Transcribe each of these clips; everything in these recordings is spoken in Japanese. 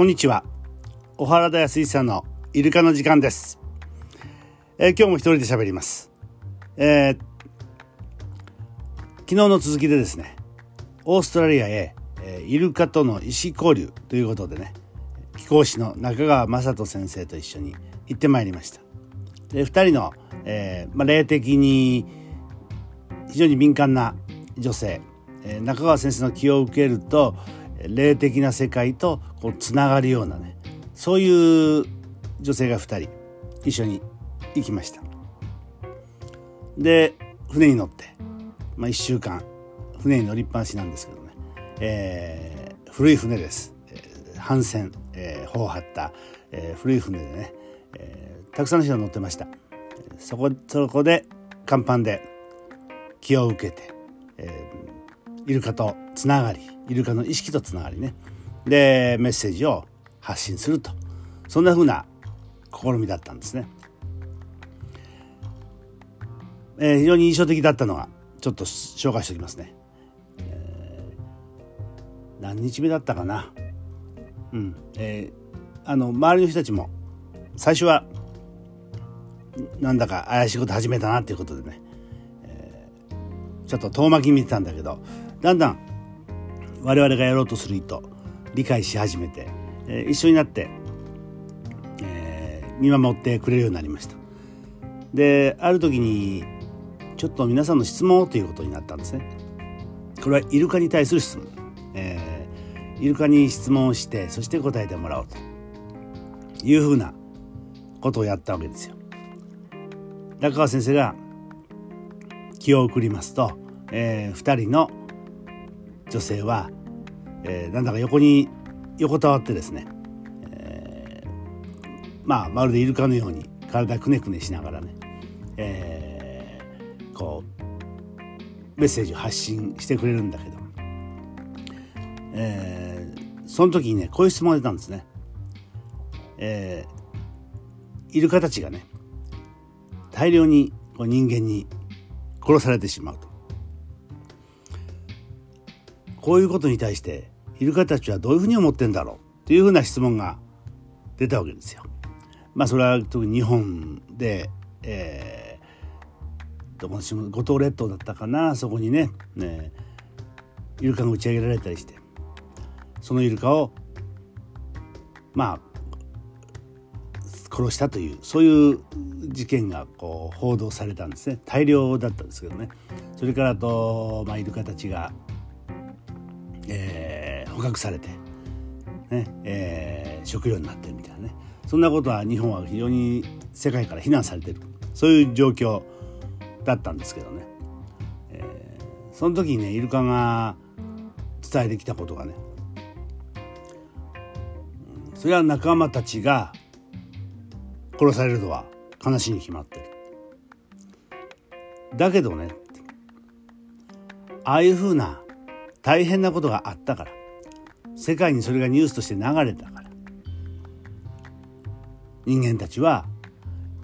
こんにちは。小原田康さんのイルカの時間です、えー、今日も一人で喋ります、えー、昨日の続きでですねオーストラリアへ、えー、イルカとの意思交流ということでね貴公子の中川雅人先生と一緒に行ってまいりました。で2人の、えーまあ、霊的に非常に敏感な女性、えー、中川先生の気を受けると霊的な世界とこうつながるようなねそういう女性が2人一緒に行きました。で船に乗って、まあ、1週間船に乗りっぱなしなんですけどね、えー、古い船です、帆船、えー、帆を張った、えー、古い船でね、えー、たくさんの人が乗ってました。そこそこで甲板で気を受けて、えー、イルカとつながりイルカの意識とつながりねでメッセージを発信するとそんな風な試みだったんですね。えー、非常に印象的だったのはちょっと紹介しておきますね。えー、何日目だったかな。うん。えー、あの周りの人たちも最初はなんだか怪しいこと始めたなっていうことでね、えー、ちょっと遠巻き見てたんだけどだんだん我々がやろうとする意図理解し始めて、えー、一緒になって、えー、見守ってくれるようになりました。である時にちょっと皆さんの質問をということになったんですね。これはイルカに対する質問、えー、イルカに質問をしてそして答えてもらおうと。いうふうなことをやったわけですよ。中川先生が気を送りますと、えー、2人の女性は、えー、なんだか横に横たわってですね、えー、まあまるでイルカのように体くねくねしながらね、えー、こうメッセージを発信してくれるんだけど、えー、その時にねこういう質問が出たんですね。えー、イルカたちがね大量にこう人間に殺されてしまうと。こういうことに対してイルカたちはどういうふうに思ってんだろうというふうな質問が出たわけですよ。まあそれは特に日本で、えー、どこの五島列島だったかなそこにねねイルカが打ち上げられたりしてそのイルカをまあ殺したというそういう事件がこう報道されたんですね大量だったんですけどねそれからと、まあ、イルカたちがえー、捕獲されて、ねえー、食料になってるみたいなね。そんなことは日本は非常に世界から非難されてるそういう状況だったんですけどね、えー、その時にねイルカが伝えてきたことがね。それは仲間たちが殺されるのは悲しいに決まってる。だけどねああいうふうな大変なことがあったから。世界にそれがニュースとして流れたから。人間たちは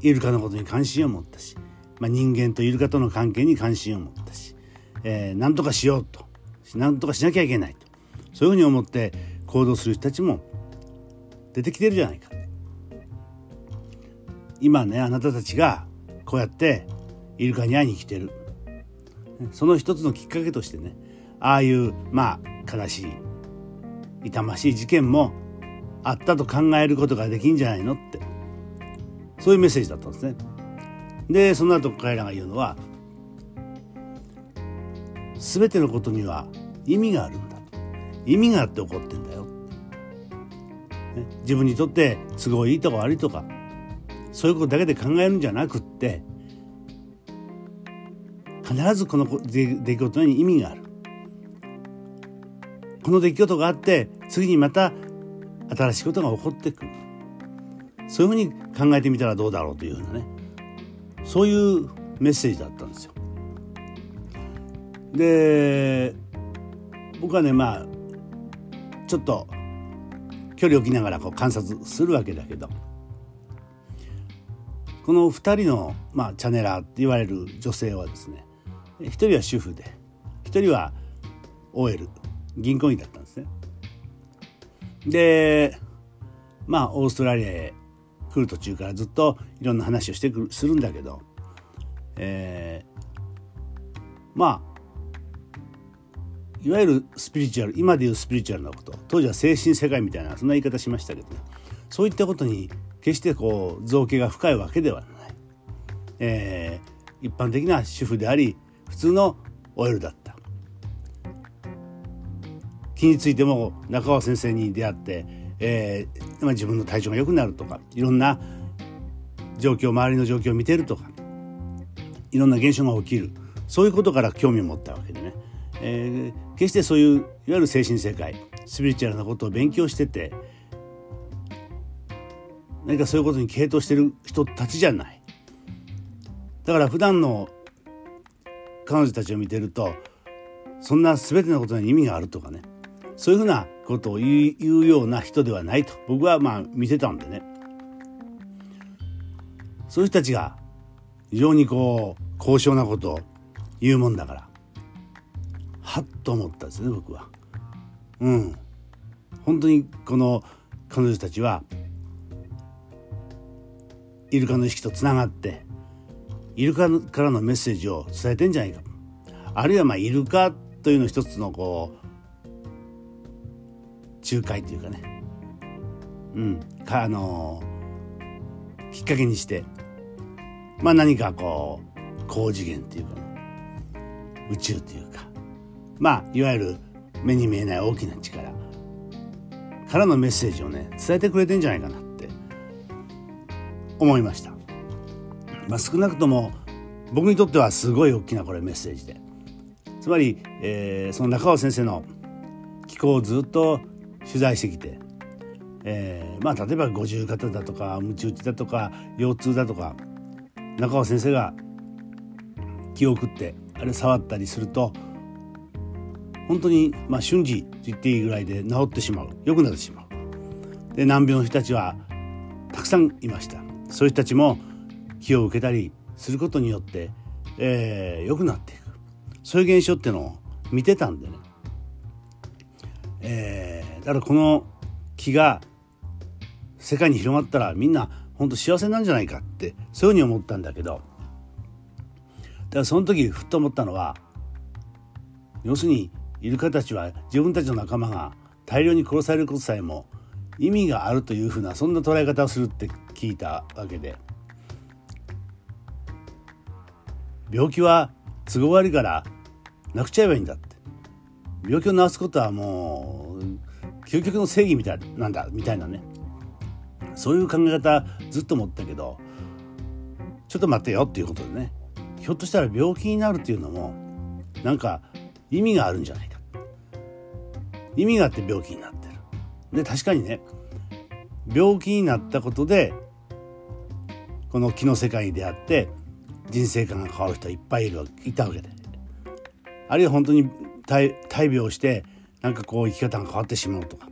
イルカのことに関心を持ったし、まあ、人間とイルカとの関係に関心を持ったし、えー、何とかしようと。何とかしなきゃいけないと。そういうふうに思って行動する人たちも出てきてるじゃないか。今ねあなたたちがこうやってイルカに会いに来てる。その一つのきっかけとしてねああいうまあ悲しい痛ましい事件もあったと考えることができんじゃないのって。そういうメッセージだったんですね。でその後彼らが言うのは全てのことには意味があるんだ意味があって起こってんだよ、ね、自分にとって都合いいとか悪いとかそういうことだけで考えるんじゃなくって必ずこの出来事に意味がある。この出来事があって次にまた新しいことが起こってくる。そういうふうに考えてみたらどうだろうというようなね。そういうメッセージだったんですよ。で僕はねまあちょっと距離を置きながらこう観察するわけだけどこの2人の、まあ、チャネラーって言われる女性はですね1人は主婦で1人は OL 銀行員だったんですね。でまあオーストラリアへ来る途中からずっといろんな話をしてくるするんだけど、えー、まあいわゆるスピリチュアル今でいうスピリチュアルなこと当時は精神世界みたいなそんな言い方しましたけどね。そういったことに決してこう造形が深いわけではない、えー、一般的な主婦であり普通の OL だった。気についても中川先生に出会って、えーまあ、自分の体調が良くなるとかいろんな状況周りの状況を見てるとかいろんな現象が起きる。そういうことから興味を持ったわけでね、えー、決してそういういわゆる精神世界スピリチュアルなことを勉強してて何かそういうことに傾倒してる人たちじゃない。だから普段の彼女たちを見てるとそんな全てのことに意味があるとかね。そういうふうなことを言うような人ではないと。僕はまあ見てたんでね。そういう人たちが非常にこう高尚なことを言うもんだから。はっと思ったんですね僕は。うん。本当にこの彼女たちはイルカの意識とつながってイルカからのメッセージを伝えてんじゃないか。あるいはまあイルカというの一つのこう仲介というかね。うん。かあのー、きっかけにして。まあ何かこう高次元っていうか宇宙というか。まあいわゆる目に見えない大きな力。からのメッセージをね伝えてくれてんじゃないかなって。思いました。まあ、少なくとも僕にとってはすごい大きなこれメッセージで。つまり、えー、その中尾先生の気候をずっと取材してきて、えー、まあ例えば五十肩だとかムチ打ちだとか腰痛だとか中尾先生が気を送ってあれ触ったりすると本当にまあ瞬時と言っていいぐらいで治ってしまう。良くなってしまう。で難病の人たちはたくさんいました。そういう人たちも気を受けたりすることによって、えー、良くなっていく。そういう現象っていうのを見てたんでね、えー、だからこの気が世界に広がったらみんな本当幸せなんじゃないかってそういうふうに思ったんだけどだからその時ふっと思ったのは要するにイルカたちは自分たちの仲間が大量に殺されることさえも意味があるというふうなそんな捉え方をするって聞いたわけで病気は都合悪いからなくちゃえばいいんだって。病気を治すことはもう究極の正義みたいなんだみたいなね。そういう考え方ずっと思ったけどちょっと待ってよっていうことでね。ひょっとしたら病気になるっていうのもなんか意味があるんじゃないか。意味があって病気になってる。で確かにね病気になったことでこの気の世界に出会って人生観が変わる人はいっぱいいるいたわけで。あるいは本当に大病してなんかこう生き方が変わってしまうとか。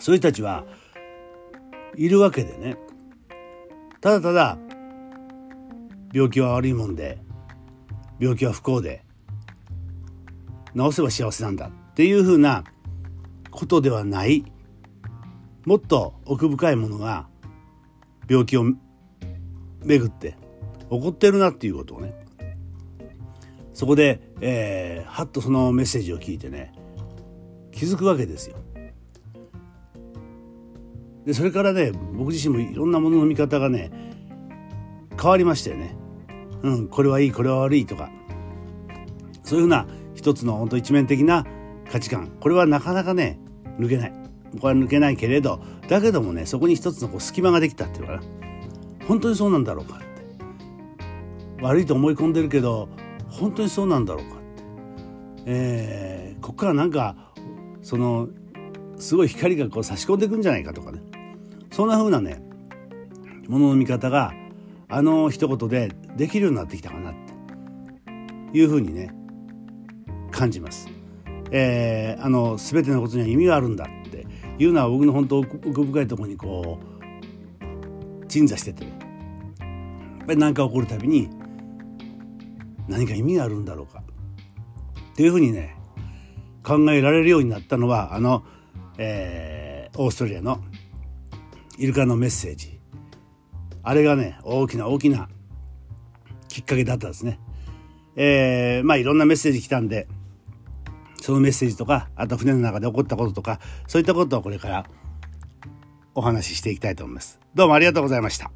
そういう人たちはいるわけでね。ただただ病気は悪いもんで病気は不幸で治せば幸せなんだ。っていうふうなことではない。もっと奥深いものが病気を巡って起こってるなっていうことをね。そこで、えー、はっとそのメッセージを聞いてね気づくわけですよ。でそれからね僕自身もいろんなものの見方がね変わりましたよね。うん、これはいいこれは悪いとか。そういうふうな一つの本当一面的な価値観。これはなかなかね抜けない。これは抜けないけれどだけどもねそこに一つのこう隙間ができたっていうかな。本当にそうなんだろうかって。悪いと思い込んでるけど本当にそうなんだろうかって、えー、ここからなんかそのすごい光がこう差し込んでいくんじゃないかとかねそんな風なねものの見方があの一言でできるようになってきたかなっていう風にね感じます。えー、あの全てのことには意味があるんだっていうのは僕の本当奥深いところにこう鎮座しててやっぱり何か起こるたびに何か意味があるんだろうかっていうふうにね考えられるようになったのはあの、えー、オーストリアのイルカのメッセージあれがね大きな大きなきっかけだったんですね。えー、まあいろんなメッセージ来たんでそのメッセージとかあと船の中で起こったこととかそういったことをこれからお話ししていきたいと思います。どうもありがとうございました。